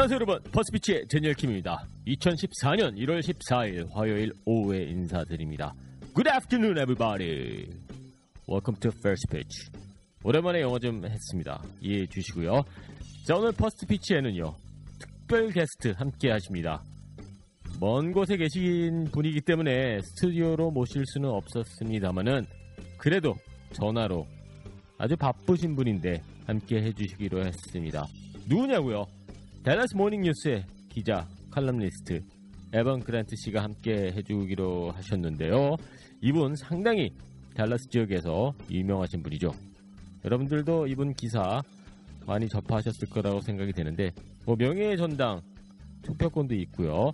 안녕하세요 여러분. 퍼스피치의 제니얼 킴입니다. 2014년 1월 14일 화요일 오후에 인사드립니다. Good afternoon everybody. Welcome to First Pitch. 오랜만에 영어 좀 했습니다. 이해해 주시고요. 자 오늘 First Pitch에는요 특별 게스트 함께 하십니다. 먼 곳에 계신 분이기 때문에 스튜디오로 모실 수는 없었습니다만은 그래도 전화로 아주 바쁘신 분인데 함께 해주시기로 했습니다. 누구냐고요? 달라스 모닝 뉴스의 기자 칼럼니스트 에번 그란트 씨가 함께 해주기로 하셨는데요. 이분 상당히 달라스 지역에서 유명하신 분이죠. 여러분들도 이분 기사 많이 접하셨을 거라고 생각이 되는데 뭐 명예의 전당 투표권도 있고요.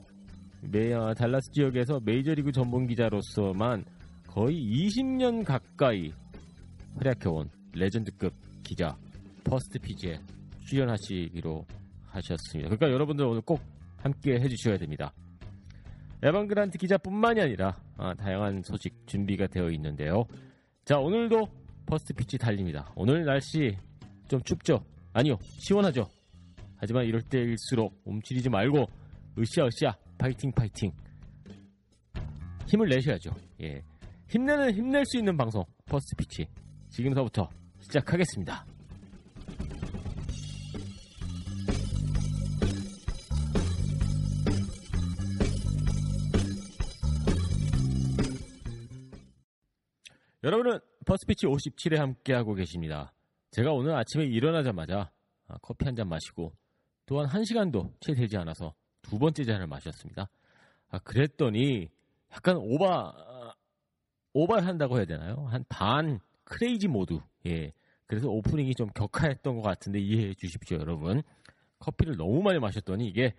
메, 어, 달라스 지역에서 메이저리그 전문 기자로서만 거의 20년 가까이 활약해온 레전드급 기자 First Pitch에 출연하시기로 하셨습니다. 그러니까 여러분들 오늘 꼭 함께 해주셔야 됩니다. 에반 그란트 기자뿐만이 아니라 아, 다양한 소식 준비가 되어 있는데요. 자 오늘도 First Pitch 달립니다. 오늘 날씨 좀 춥죠? 아니요 시원하죠. 하지만 이럴 때일수록 움츠리지 말고 으쌰으쌰 파이팅 파이팅 힘을 내셔야죠. 예. 힘내는 힘낼 수 있는 방송 First Pitch 지금서부터 시작하겠습니다. 여러분은 First Pitch 57에 함께하고 계십니다. 제가 오늘 아침에 일어나자마자 아, 커피 한 잔 마시고 또한 한 시간도 채 되지 않아서 두 번째 잔을 마셨습니다. 아, 그랬더니 약간 오바 아, 오바를 한다고 해야 되나요? 한 반 crazy 모드. 예. 그래서 오프닝이 좀 격하했던 것 같은데 이해해 주십시오, 여러분. 커피를 너무 많이 마셨더니 이게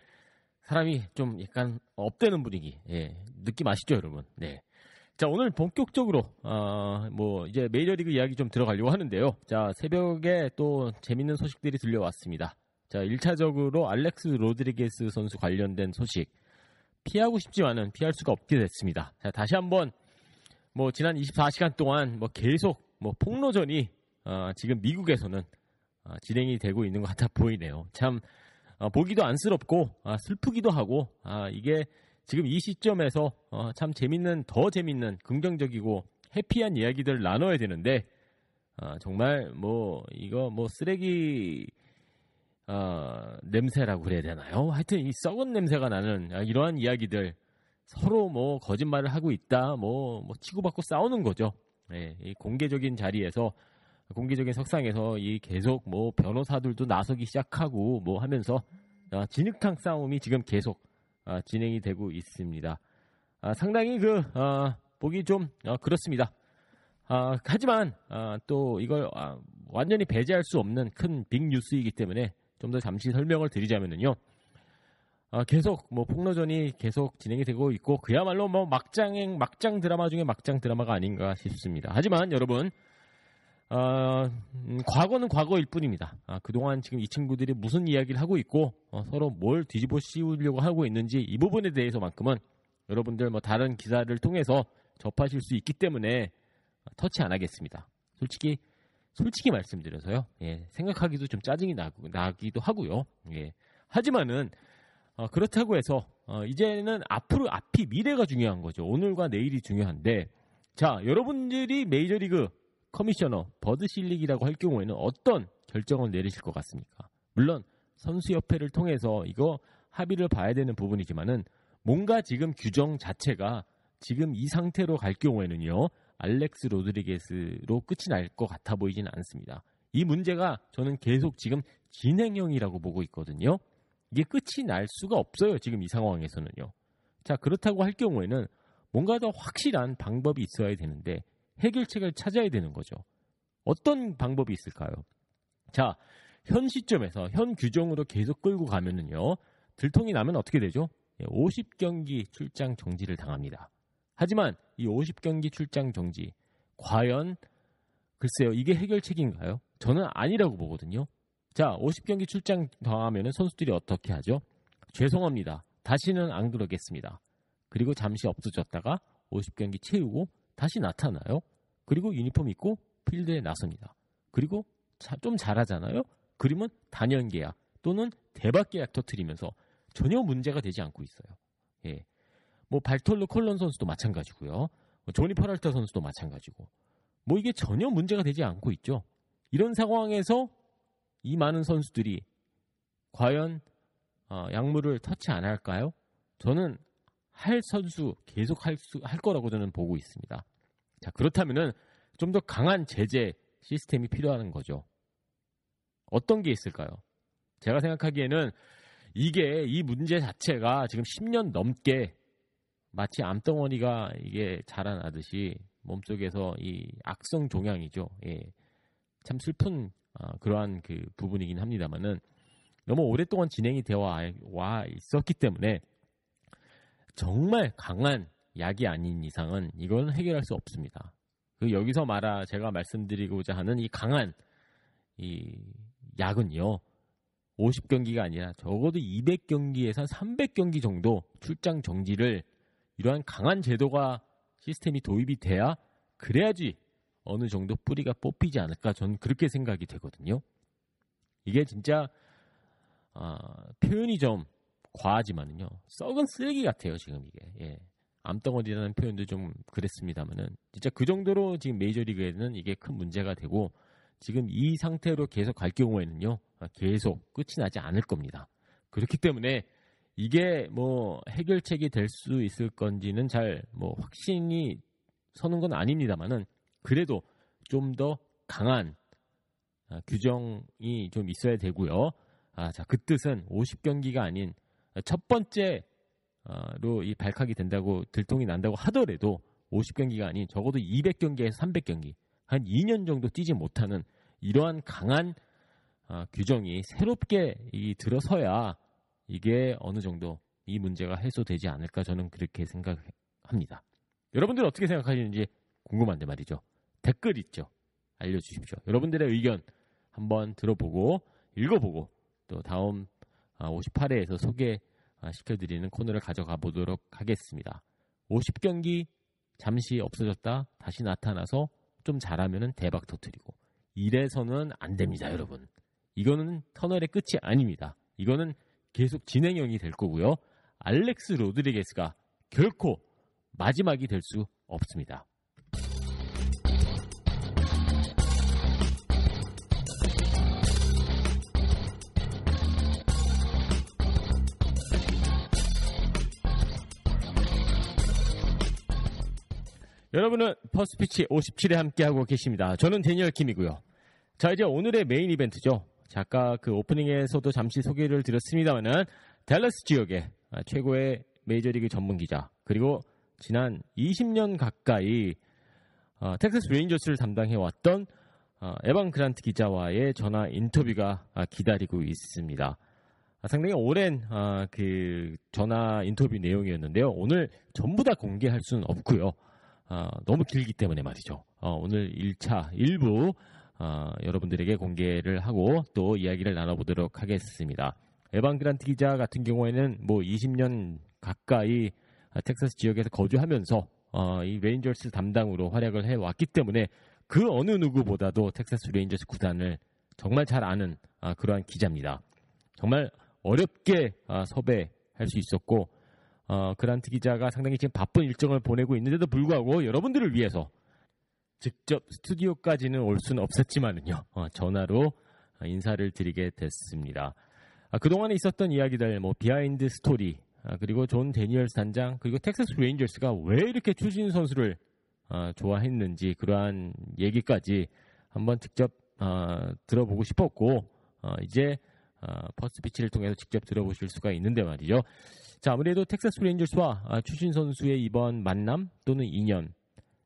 사람이 좀 약간 up되는 분위기. 예. 느낌 아시죠, 여러분? 네. 자, 오늘 본격적으로 어, 뭐 이제 메이저리그 이야기 좀 들어가려고 하는데요. 자, 새벽에 또 재밌는 소식들이 들려왔습니다. 자, 1차적으로 알렉스 로드리게스 선수 관련된 소식. 피하고 싶지만은 피할 수가 없게 됐습니다. 자, 다시 한번 뭐 지난 24시간 동안 뭐 계속 뭐 폭로전이 어, 지금 미국에서는 어, 진행이 되고 있는 것 같아 보이네요. 참 어, 보기도 안쓰럽고 아, 슬프기도 하고 아, 이게 지금 이 시점에서 어, 참 재밌는 더 재밌는 긍정적이고 해피한 이야기들을 나눠야 되는데 아, 정말 뭐 이거 뭐 쓰레기 어, 냄새라고 그래야 되나요? 하여튼 이 썩은 냄새가 나는 아, 이러한 이야기들 서로 뭐 거짓말을 하고 있다, 뭐, 뭐 치고받고 싸우는 거죠. 예, 이 공개적인 자리에서 공개적인 석상에서 이 계속 뭐 변호사들도 나서기 시작하고 뭐 하면서 아, 진흙탕 싸움이 지금 계속 아, 진행이 되고 있습니다. 아, 상당히 그 아, 보기 좀 아, 그렇습니다. 아, 하지만 아, 또 이걸 아, 완전히 배제할 수 없는 큰 빅 뉴스이기 때문에 좀 더 잠시 설명을 드리자면은요. 아, 계속 뭐 폭로전이 계속 진행이 되고 있고 그야말로 뭐 막장 막장 드라마 중에 막장 드라마가 아닌가 싶습니다. 하지만 여러분 어, 음, 과거는 과거일 뿐입니다. 아, 그동안 지금 이 친구들이 무슨 이야기를 하고 있고 어, 서로 뭘 뒤집어 씌우려고 하고 있는지 이 부분에 대해서만큼은 여러분들 뭐 다른 기사를 통해서 접하실 수 있기 때문에 터치 안 하겠습니다. 솔직히 솔직히 말씀드려서요. 예, 생각하기도 좀 짜증이 나고, 나기도 하고요. 예. 하지만은 어, 그렇다고 해서 어, 이제는 앞으로 앞이 미래가 중요한 거죠. 오늘과 내일이 중요한데 자 여러분들이 메이저리그 커미셔너 버드 실릭이라고 할 경우에는 어떤 결정을 내리실 것 같습니까? 물론 선수협회를 통해서 이거 합의를 봐야 되는 부분이지만은 뭔가 지금 규정 자체가 지금 이 상태로 갈 경우에는요. 알렉스 로드리게스로 끝이 날 것 같아 보이지는 않습니다. 이 문제가 저는 계속 지금 진행형이라고 보고 있거든요. 이게 끝이 날 수가 없어요. 지금 이 상황에서는요. 자, 그렇다고 할 경우에는 뭔가 더 확실한 방법이 있어야 되는데 해결책을 찾아야 되는 거죠. 어떤 방법이 있을까요? 자, 현 시점에서 현 규정으로 계속 끌고 가면은요. 들통이 나면 어떻게 되죠? 50경기 출장 정지를 당합니다. 하지만 이 50경기 출장 정지 과연 글쎄요 이게 해결책인가요? 저는 아니라고 보거든요. 자 50경기 출장 당하면 선수들이 어떻게 하죠? 죄송합니다. 다시는 안 그러겠습니다. 그리고 잠시 없어졌다가 50경기 채우고 다시 나타나요. 그리고 유니폼 입고 필드에 나섭니다. 그리고 자, 좀 잘하잖아요. 그러면 단연 계약 또는 대박 계약 터트리면서 전혀 문제가 되지 않고 있어요. 예. 뭐 발톨로 콜론 선수도 마찬가지고요. 뭐 조니 퍼랄타 선수도 마찬가지고. 뭐 이게 전혀 문제가 되지 않고 있죠. 이런 상황에서 이 많은 선수들이 과연 어, 약물을 터치 안 할까요? 저는 할 선수 계속 할, 수, 할 거라고 저는 보고 있습니다. 자, 그렇다면은 좀 더 강한 제재 시스템이 필요한 거죠. 어떤 게 있을까요? 제가 생각하기에는 이게 이 문제 자체가 지금 10년 넘게 마치 암덩어리가 이게 자라나듯이 몸속에서 이 악성 종양이죠. 예. 참 슬픈 어, 그러한 그 부분이긴 합니다만은 너무 오랫동안 진행이 되어 와 있었기 때문에 정말 강한 약이 아닌 이상은 이건 해결할 수 없습니다. 그 여기서 말아 제가 말씀드리고자 하는 이 강한 이 약은요. 50경기가 아니라 적어도 200경기에서 300경기 정도 출장 정지를 이러한 강한 제도가 시스템이 도입이 돼야 그래야지 어느 정도 뿌리가 뽑히지 않을까 저는 그렇게 생각이 되거든요. 이게 진짜 어, 표현이 좀 과하지만은요 썩은 쓰레기 같아요 지금 이게 예. 암덩어리라는 표현도 좀 그랬습니다만은 진짜 그 정도로 지금 메이저리그에는 이게 큰 문제가 되고 지금 이 상태로 계속 갈 경우에는요 계속 끝이 나지 않을 겁니다. 그렇기 때문에 이게 뭐 해결책이 될 수 있을 건지는 잘 뭐 확신이 서는 건 아닙니다만은 그래도 좀 더 강한 아, 규정이 좀 있어야 되고요. 아, 자, 그 뜻은 50경기가 아닌 첫 번째로 이 발칵이 된다고 들통이 난다고 하더라도 50경기가 아닌 적어도 200경기에서 300경기 한 2년 정도 뛰지 못하는 이러한 강한 아, 규정이 새롭게 이 들어서야 이게 어느 정도 이 문제가 해소되지 않을까 저는 그렇게 생각합니다. 여러분들 어떻게 생각하시는지 궁금한데 말이죠. 댓글 있죠. 알려주십시오. 여러분들의 의견 한번 들어보고 읽어보고 또 다음 58회에서 아, 소개시켜드리는 코너를 가져가 보도록 하겠습니다. 50경기 잠시 없어졌다 다시 나타나서 좀 잘하면 대박 터트리고 이래서는 안 됩니다, 여러분. 이거는 터널의 끝이 아닙니다. 이거는 계속 진행형이 될 거고요. 알렉스 로드리게스가 결코 마지막이 될 수 없습니다. 여러분은 First Pitch 57에 함께하고 계십니다. 저는 데니얼 김이고요. 자, 이제 오늘의 메인 이벤트죠. 아까 그 오프닝에서도 잠시 소개를 드렸습니다만은 댈러스 지역의 최고의 메이저리그 전문 기자 그리고 지난 20년 가까이 어, 텍사스 레인저스를 담당해 왔던 어, 에반 그란트 기자와의 전화 인터뷰가 아, 기다리고 있습니다. 아, 상당히 오랜 아, 그 전화 인터뷰 내용이었는데요. 오늘 전부 다 공개할 수는 없고요. 아, 너무 길기 때문에 말이죠. 어, 오늘 1차 1부 어, 여러분들에게 공개를 하고 또 이야기를 나눠보도록 하겠습니다. 에반 그란트 기자 같은 경우에는 뭐 20년 가까이 텍사스 지역에서 거주하면서 어, 이 레인저스 담당으로 활약을 해왔기 때문에 그 어느 누구보다도 텍사스 레인저스 구단을 정말 잘 아는 아, 그러한 기자입니다. 정말 어렵게 아, 섭외할 수 있었고 어, 그란트 기자가 상당히 지금 바쁜 일정을 보내고 있는데도 불구하고 여러분들을 위해서 직접 스튜디오까지는 올 수는 없었지만은요 어, 전화로 인사를 드리게 됐습니다. 아, 그동안에 있었던 이야기들, 뭐 비하인드 스토리, 아, 그리고 존 데니얼스 단장, 그리고 텍사스 레인저스가 왜 이렇게 추신수 선수를 아, 좋아했는지 그러한 얘기까지 한번 직접 아, 들어보고 싶었고 어, 이제 아, First Pitch를 통해서 직접 들어보실 수가 있는데 말이죠. 자 아무래도 텍사스 레인저스와 아, 추신수 선수의 이번 만남 또는 인연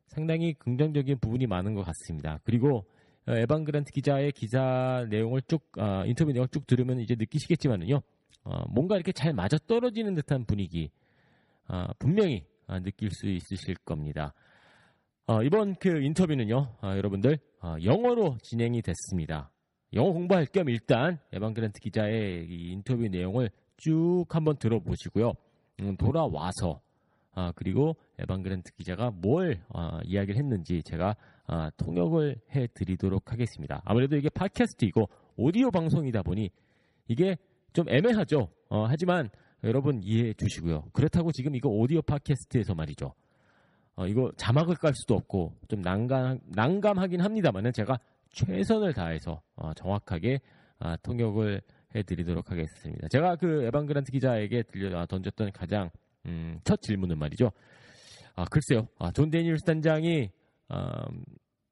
상당히 긍정적인 부분이 많은 것 같습니다. 그리고 어, 에반 그란트 기자의 기사 내용을 쭉 아, 인터뷰 내용을 쭉 들으면 이제 느끼시겠지만은요. 어, 뭔가 이렇게 잘 맞아 떨어지는 듯한 분위기 아, 분명히 아, 느낄 수 있으실 겁니다. 어, 이번 그 인터뷰는요, 아, 여러분들 아, 영어로 진행이 됐습니다. 영어 공부할 겸 일단 에반 그란트 기자의 이 인터뷰 내용을 쭉 한번 들어보시고요. 음, 돌아와서 아, 그리고 에반 그란트 기자가 뭘 아, 이야기를 했는지 제가 아, 통역을 해드리도록 하겠습니다. 아무래도 이게 팟캐스트이고 오디오 방송이다 보니 이게 좀 애매하죠. 어, 하지만 여러분 이해해 주시고요. 그렇다고 지금 이거 오디오 팟캐스트에서 말이죠. 어, 이거 자막을 깔 수도 없고 좀 난감, 난감하긴 합니다만은 제가 최선을 다해서 어, 정확하게 아, 통역을 해드리도록 하겠습니다. 제가 그 에반 그란트 기자에게 들려 아, 던졌던 가장 음, 첫 질문은 말이죠. 아, 글쎄요. 아, 존 데니얼스 단장이 음,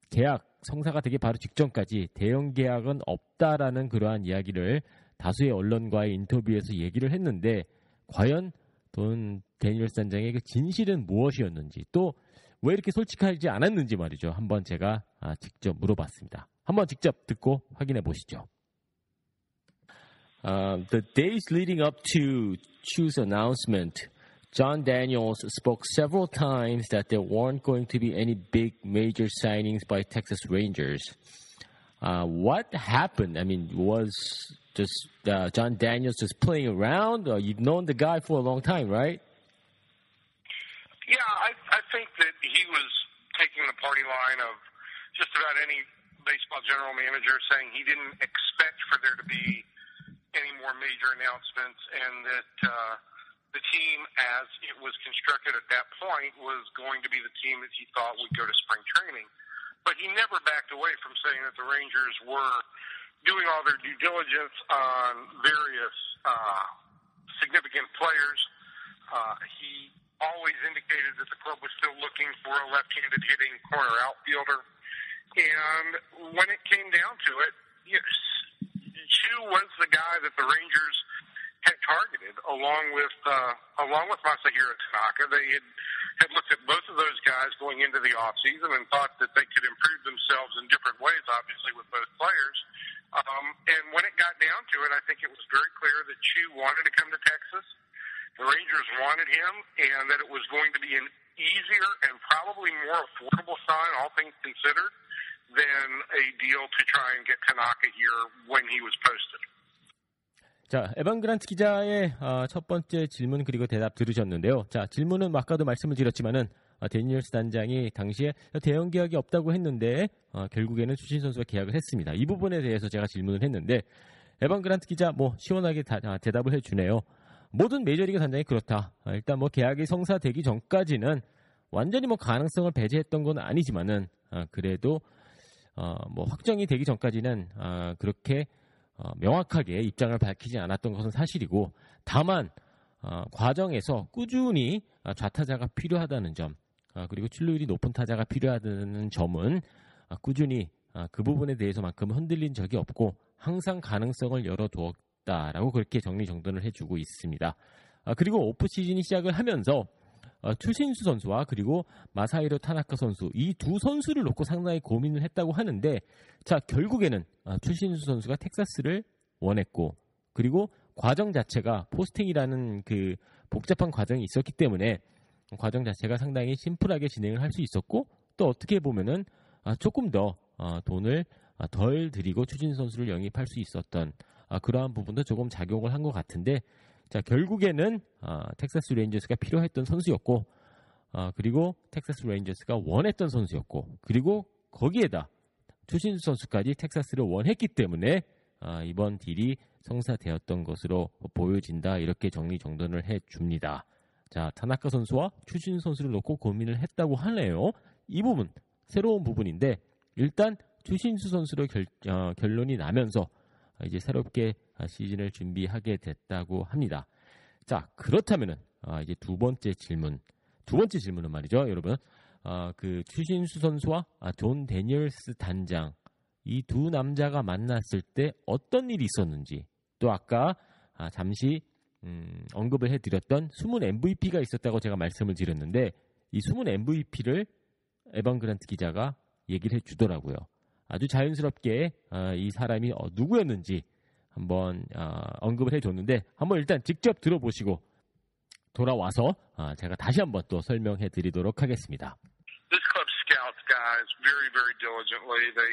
계약 성사가 되기 바로 직전까지 대형 계약은 없다라는 그러한 이야기를 다수의 언론과의 인터뷰에서 얘기를 했는데 과연 존 데니얼스 단장의 그 진실은 무엇이었는지 또 왜 이렇게 솔직하지 않았는지 말이죠. 한번 제가 아, 직접 물어봤습니다. 한번 직접 듣고 확인해 보시죠. Um, the days leading up to Chu's announcement, John Daniels spoke several times that there weren't going to be any big major signings by Texas Rangers. Uh, what happened? I mean, was just uh, John Daniels just playing around? Or you've known the guy for a long time, right? Yeah, I, I think that he was taking the party line of just about any baseball general manager saying he didn't expect for there to be any more major announcements and that uh, the team as it was constructed at that point was going to be the team that he thought would go to spring training. But he never backed away from saying that the Rangers were doing all their due diligence on various uh, significant players. Uh, he always indicated that the club was still looking for a left-handed hitting corner outfielder. And when it came down to it, yes, Chu was the guy that the Rangers had targeted, along with uh, along with Masahiro Tanaka. They had had looked at both of those guys going into the off season and thought that they could improve themselves in different ways, obviously with both players. Um, and when it got down to it, I think it was very clear that Chu wanted to come to Texas. The Rangers wanted him, and that it was going to be an easier and probably more affordable sign, all things considered, than a deal to try and get Tanaka here when he was posted. 자, 에반 그란트 기자의 어, 첫 번째 질문 그리고 대답 들으셨는데요. 자, 질문은 아까도 말씀을 드렸지만은 어, 데니얼스 단장이 당시에 대형 계약이 없다고 했는데 어, 결국에는 추신 선수가 계약을 했습니다. 이 부분에 대해서 제가 질문을 했는데 에반 그란트 기자 뭐 시원하게 다, 아, 대답을 해주네요. 모든 메이저리그 단장이 그렇다. 아, 일단 뭐 계약이 성사되기 전까지는 완전히 뭐 가능성을 배제했던 건 아니지만은 아, 그래도 어, 뭐 확정이 되기 전까지는 아, 그렇게 어, 명확하게 입장을 밝히지 않았던 것은 사실이고 다만 어, 과정에서 꾸준히 아, 좌타자가 필요하다는 점 아, 그리고 출루율이 높은 타자가 필요하다는 점은 아, 꾸준히 아, 그 부분에 대해서만큼 흔들린 적이 없고 항상 가능성을 열어두었다라고 그렇게 정리정돈을 해주고 있습니다. 아, 그리고 오프 시즌이 시작을 하면서 어, 추신수 선수와 그리고 마사이로 타나카 선수 이 두 선수를 놓고 상당히 고민을 했다고 하는데 자 결국에는 아, 추신수 선수가 텍사스를 원했고 그리고 과정 자체가 포스팅이라는 그 복잡한 과정이 있었기 때문에 과정 자체가 상당히 심플하게 진행을 할 수 있었고 또 어떻게 보면은 아, 조금 더 어, 돈을 아, 덜 들이고 추신수 선수를 영입할 수 있었던 아, 그러한 부분도 조금 작용을 한 것 같은데 자 결국에는 아, 텍사스 레인저스가 필요했던 선수였고 아, 그리고 텍사스 레인저스가 원했던 선수였고 그리고 거기에다 추신수 선수까지 텍사스를 원했기 때문에 아, 이번 deal이 성사되었던 것으로 보여진다 이렇게 정리 정돈을 해줍니다. 자 타나카 선수와 추신수 선수를 놓고 고민을 했다고 하네요. 이 부분 새로운 부분인데 일단 추신수 선수로 결, 어, 결론이 나면서 이제 새롭게 아, 시즌을 준비하게 됐다고 합니다. 자, 그렇다면은 아, 이제 두 번째 질문. 두 번째 질문은 말이죠, 여러분. 아, 그 추신수 선수와 아, 존 데니얼스 단장 이 두 남자가 만났을 때 어떤 일이 있었는지 또 아까 아, 잠시 음, 언급을 해드렸던 숨은 MVP가 있었다고 제가 말씀을 드렸는데 이 숨은 MVP를 에반 그란트 기자가 얘기를 해주더라고요. 아주 자연스럽게 아, 이 사람이 어, 누구였는지 한번 아, 언급을 해줬는데 한번 일단 직접 들어보시고 돌아와서 아, 제가 다시 한번 또 설명해 드리도록 하겠습니다. this club scouts guys very, very diligently. They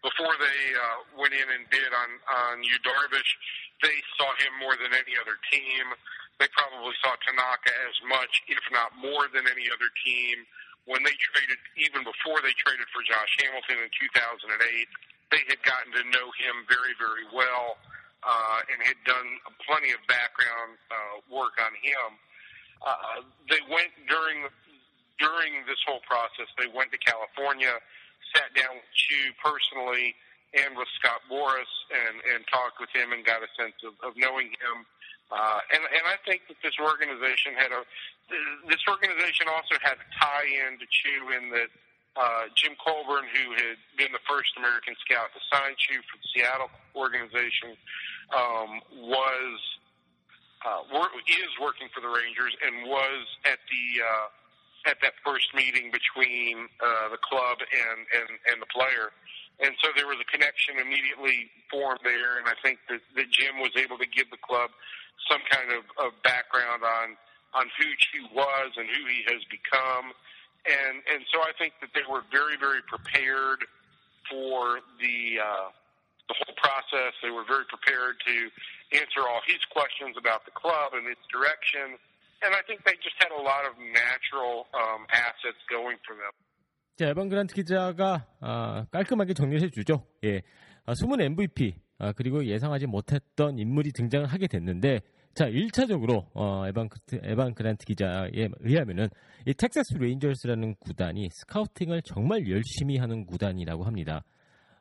before they uh, went in and bid on on you Darvish, they saw him more than any other team. They probably saw Tanaka as much, if not more, than any other team. When they traded, even before they traded for Josh Hamilton in 2008, they had gotten to know him very, very well uh, and had done plenty of background uh, work on him. Uh, they went during during this whole process. They went to California, sat down with Chu personally and with Scott Boris, and and talked with him and got a sense of, of knowing him. Uh, and and I think that this organization had a this organization also had a tie in to Chu in that uh, Jim Colburn, who had been the first American scout to sign Chu for the Seattle organization, um, was uh, wor- is working for the Rangers and was at the uh, at that first meeting between uh, the club and, and and the player. And so there was a connection immediately formed there, and I think that, that Jim was able to give the club some kind of, of background on on who Chu was and who he has become, and and so I think that they were very very prepared for the uh, the whole process. They were very prepared to answer all his questions about the club and its direction, and I think they just had a lot of natural um, assets going for them. 자, 에반 그란트 기자가 아, 깔끔하게 정리해 주죠. 예. 아, 숨은 MVP 아, 그리고 예상하지 못했던 인물이 등장을 하게 됐는데 자, 1차적으로 어, 에반, 그- 에반 그란트 기자에 의하면은 이 텍사스 레인저스라는 구단이 scouting을 정말 열심히 하는 구단이라고 합니다.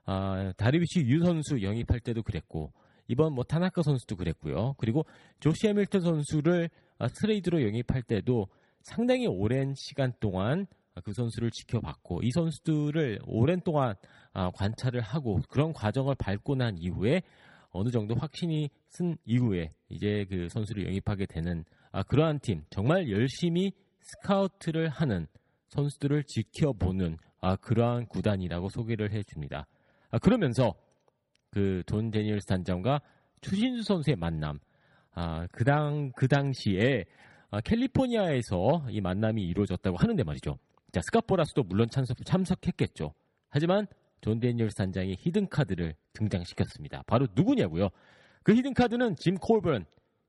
아, 다르비슈 유 선수 영입할 때도 그랬고 이번 뭐 타나카 선수도 그랬고요. 그리고 조시 해밀턴 선수를 아, 트레이드로 영입할 때도 상당히 오랜 시간 동안 아, 그 선수를 지켜봤고 이 선수들을 오랜 동안 아, 관찰을 하고 그런 과정을 밟고 난 이후에 어느 정도 확신이 선 이후에 이제 그 선수를 영입하게 되는 아, 그러한 팀 정말 열심히 스카우트를 하는 선수들을 지켜보는 아, 그러한 구단이라고 소개를 해줍니다. 아, 그러면서 그 존 데니얼스 단장과 추신수 선수의 만남 아, 그 당, 그 당시에 아, 캘리포니아에서 이 만남이 이루어졌다고 하는데 말이죠. 자, 스캇 보라스도 물론 참석, 참석했겠죠. 하지만 존 데니얼스 단장이 히든 카드를 등장시켰습니다. 바로 누구냐고요? 그 히든 카드는 짐 콜번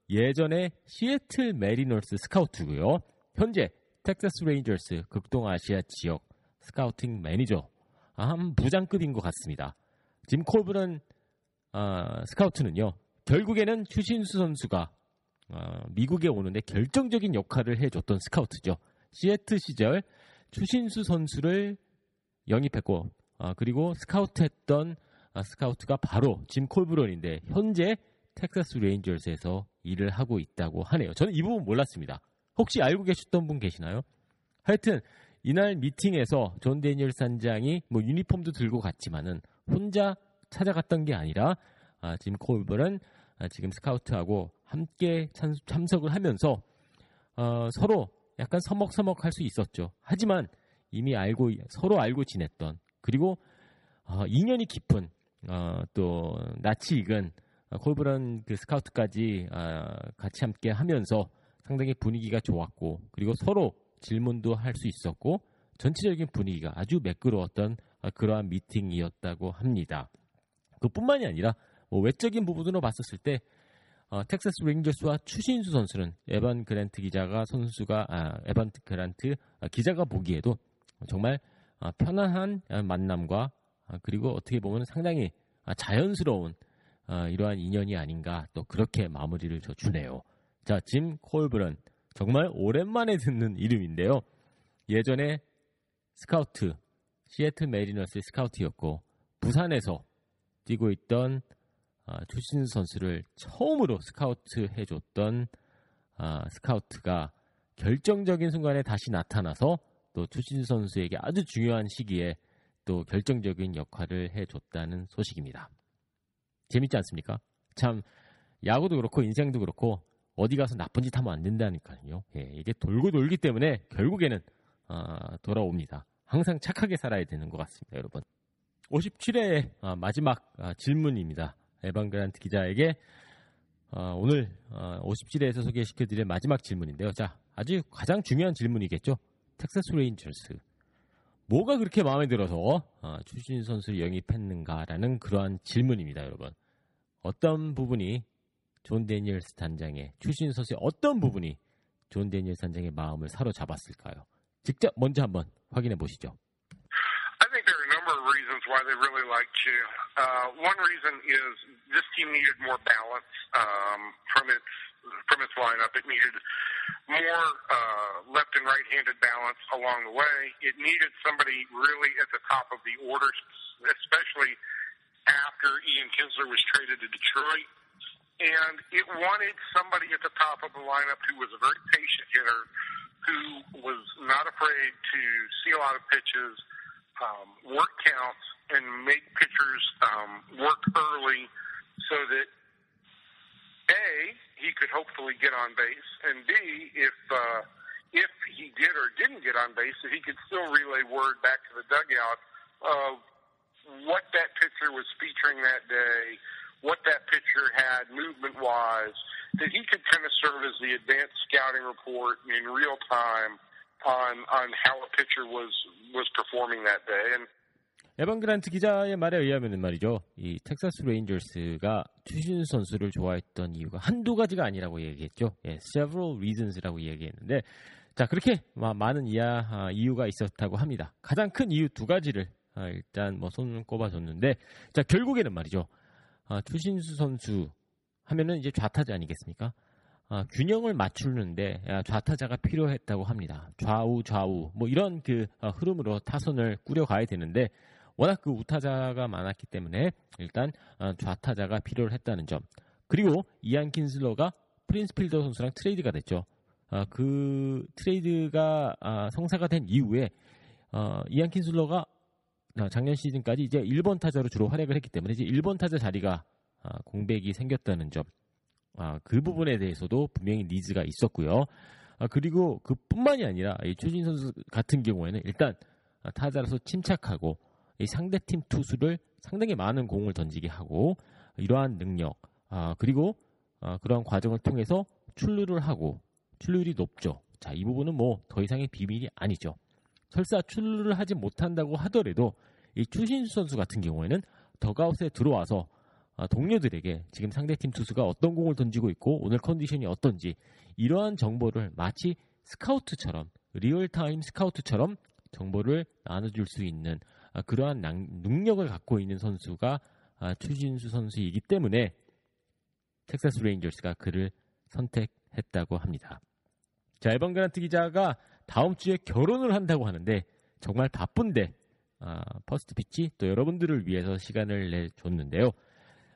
예전에 시애틀 매리너스 스카우트고요. 현재 텍사스 레인저스 극동아시아 지역 scouting 매니저 아, 한 부장급인 것 같습니다. 짐 콜번 아, 스카우트는요. 결국에는 추신수 선수가 어, 미국에 오는데 결정적인 역할을 해줬던 스카우트죠. 시애틀 시절 추신수 선수를 영입했고 아, 그리고 스카우트했던 아, 스카우트가 바로 짐 콜번인데 현재 텍사스 레인저스에서 일을 하고 있다고 하네요. 저는 이 부분 몰랐습니다. 혹시 알고 계셨던 분 계시나요? 하여튼 이날 미팅에서 존 데니얼스 단장이 뭐 유니폼도 들고 갔지만은 혼자 찾아갔던 게 아니라 아, 짐 콜번 아, 지금 스카우트하고 함께 참, 참석을 하면서 어, 서로 약간 서먹서먹할 수 있었죠. 하지만 이미 알고 서로 알고 지냈던 그리고 어, 인연이 깊은 어, 또 낯이 익은 어, 콜번 그 스카우트까지 아, 같이 함께 하면서 상당히 분위기가 좋았고 그리고 서로 질문도 할 수 있었고 전체적인 분위기가 아주 매끄러웠던 아, 그러한 미팅이었다고 합니다. 그뿐만이 아니라 뭐 외적인 부분으로 봤었을 때 어, 텍사스 레인저스와 추신수 선수는 에반 그랜트 기자가 선수가 아, 에반 그란트 아, 기자가 보기에도 정말 아, 편안한 아, 만남과 아, 그리고 어떻게 보면 상당히 아, 자연스러운 아, 이러한 인연이 아닌가 또 그렇게 마무리를 저 주네요. 자, 짐 콜브런 정말 오랜만에 듣는 이름인데요. 예전에 스카우트 시애틀 메리너스의 스카우트였고 부산에서 뛰고 있던 아, 추신수 선수를 처음으로 스카우트 해줬던 아, 스카우트가 결정적인 순간에 다시 나타나서 또 추신수 선수에게 아주 중요한 시기에 또 결정적인 역할을 해줬다는 소식입니다. 재밌지 않습니까? 참 야구도 그렇고 인생도 그렇고 어디 가서 나쁜 짓 하면 안 된다니까요. 예, 이게 돌고 돌기 때문에 결국에는 아, 돌아옵니다. 항상 착하게 살아야 되는 것 같습니다, 여러분. 57회 아, 마지막 아, 질문입니다. 에반 그란트 기자에게 아, 오늘 57회에서 소개시켜드릴 마지막 질문인데요. 자, 아주 가장 중요한 질문이겠죠. 텍사스 레인저스. 뭐가 그렇게 마음에 들어서 추신수 선수를 영입했는가라는 그러한 질문입니다, 여러분. 어떤 부분이 존 데니엘스 단장의 추신수 선수의 어떤 부분이 존 데니엘스 단장의 마음을 사로잡았을까요? 직접 먼저 한번 확인해 보시죠. Reasons why they really liked you. Uh, one reason is this team needed more balance um, from its from its lineup. It needed more uh, left and right-handed balance along the way. It needed somebody really at the top of the order, especially after Ian Kinsler was traded to Detroit. And it wanted somebody at the top of the lineup who was a very patient hitter, who was not afraid to see a lot of pitches, um, work counts, and make pitchers um, work early so that A, he could hopefully get on base, and B, if uh, if he did or didn't get on base, that he could still relay word back to the dugout of what that pitcher was featuring that day, what that pitcher had movement wise, that he could kind of serve as the advanced scouting report in real time on on how a pitcher was was performing that day. And 에반 그란트 기자의 말에 의하면 말이죠. 이 텍사스 레인저스가 추신수 선수를 좋아했던 이유가 한두 가지가 아니라고 얘기했죠. 예, several reasons라고 얘기했는데 자, 그렇게 많은 이야, 아, 이유가 있었다고 합니다. 가장 큰 이유 두 가지를 아, 일단 뭐 손을 꼽아줬는데 자, 결국에는 말이죠. 아, 추신수 선수 하면은 이제 좌타자 아니겠습니까? 아, 균형을 맞추는데 좌타자가 필요했다고 합니다. 좌우 좌우 뭐 이런 그 어, 흐름으로 타선을 꾸려가야 되는데 워낙 그 우타자가 많았기 때문에 일단 어, 좌타자가 필요했다는 점. 그리고 이안 킨슬러가 프린스 필더 선수랑 트레이드가 됐죠. 어, 그 트레이드가 아, 성사가 된 이후에 어, 이안 킨슬러가 작년 시즌까지 이제 1번 타자로 주로 활약을 했기 때문에 이제 1번 타자 자리가 아, 공백이 생겼다는 점. 아, 그 부분에 대해서도 분명히 니즈가 있었고요. 아, 그리고 그뿐만이 아니라 이 추진 선수 같은 경우에는 일단 타자로서 침착하고 이 상대팀 투수를 상당히 많은 공을 던지게 하고 이러한 능력 아, 그리고 아, 그러한 과정을 통해서 출루를 하고 출루율이 높죠. 자, 이 부분은 뭐 더 이상의 비밀이 아니죠. 설사 출루를 하지 못한다고 하더라도 이 추신수 선수 같은 경우에는 더그아웃에 들어와서 아, 동료들에게 지금 상대팀 투수가 어떤 공을 던지고 있고 오늘 컨디션이 어떤지 이러한 정보를 마치 스카우트처럼 real time 스카우트처럼 정보를 나눠줄 수 있는 아, 그러한 능력을 갖고 있는 선수가 아, 추신수 선수이기 때문에 텍사스 레인저스가 그를 선택했다고 합니다. 자, 에반 그란트 기자가 다음 주에 결혼을 한다고 하는데 정말 바쁜데 아, 퍼스트 피치 또 여러분들을 위해서 시간을 내줬는데요.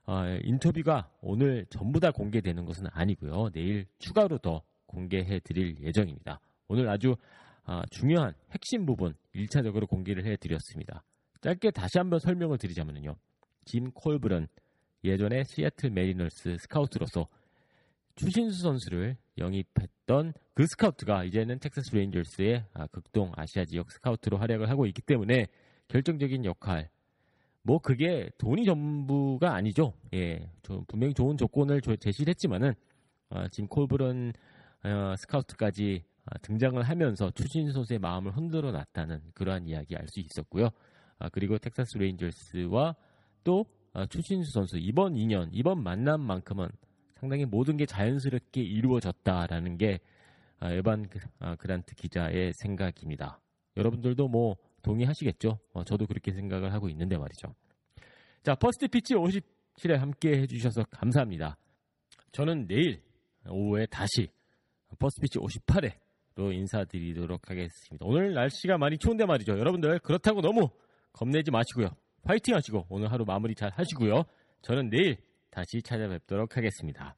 아, 인터뷰가 오늘 전부 다 공개되는 것은 아니고요. 내일 추가로 더 공개해 드릴 예정입니다. 오늘 아주 아, 중요한 핵심 부분 1차적으로 공개를 해 드렸습니다. 짧게 다시 한번 설명을 드리자면요. 짐 콜브런 예전에 시애틀 메리너스 스카우트로서 추신수 선수를 영입했던 그 스카우트가 이제는 텍사스 레인저스의 아, 극동 아시아 지역 스카우트로 활약을 하고 있기 때문에 결정적인 역할. 뭐 그게 돈이 전부가 아니죠. 예, 분명히 좋은 조건을 제시를 했지만은 어, 짐 콜브런 어, 스카우트까지 아, 등장을 하면서 추신수 선수의 마음을 흔들어 놨다는 그러한 이야기 알 수 있었고요. 아, 그리고 텍사스 레인저스와 또 아, 추신수 선수 이번 2년 이번 만남만큼은 상당히 모든 게 자연스럽게 이루어졌다라는 게 아, 에반 그란트 기자의 생각입니다. 여러분들도 뭐 동의하시겠죠? 어, 저도 그렇게 생각을 하고 있는데 말이죠. 자, 퍼스트 피치 57에 함께 해주셔서 감사합니다. 저는 내일 오후에 다시 퍼스트 피치 58회 로 인사드리도록 하겠습니다. 오늘 날씨가 많이 추운데 말이죠. 여러분들 그렇다고 너무 겁내지 마시고요. 파이팅 하시고 오늘 하루 마무리 잘 하시고요. 저는 내일 다시 찾아뵙도록 하겠습니다.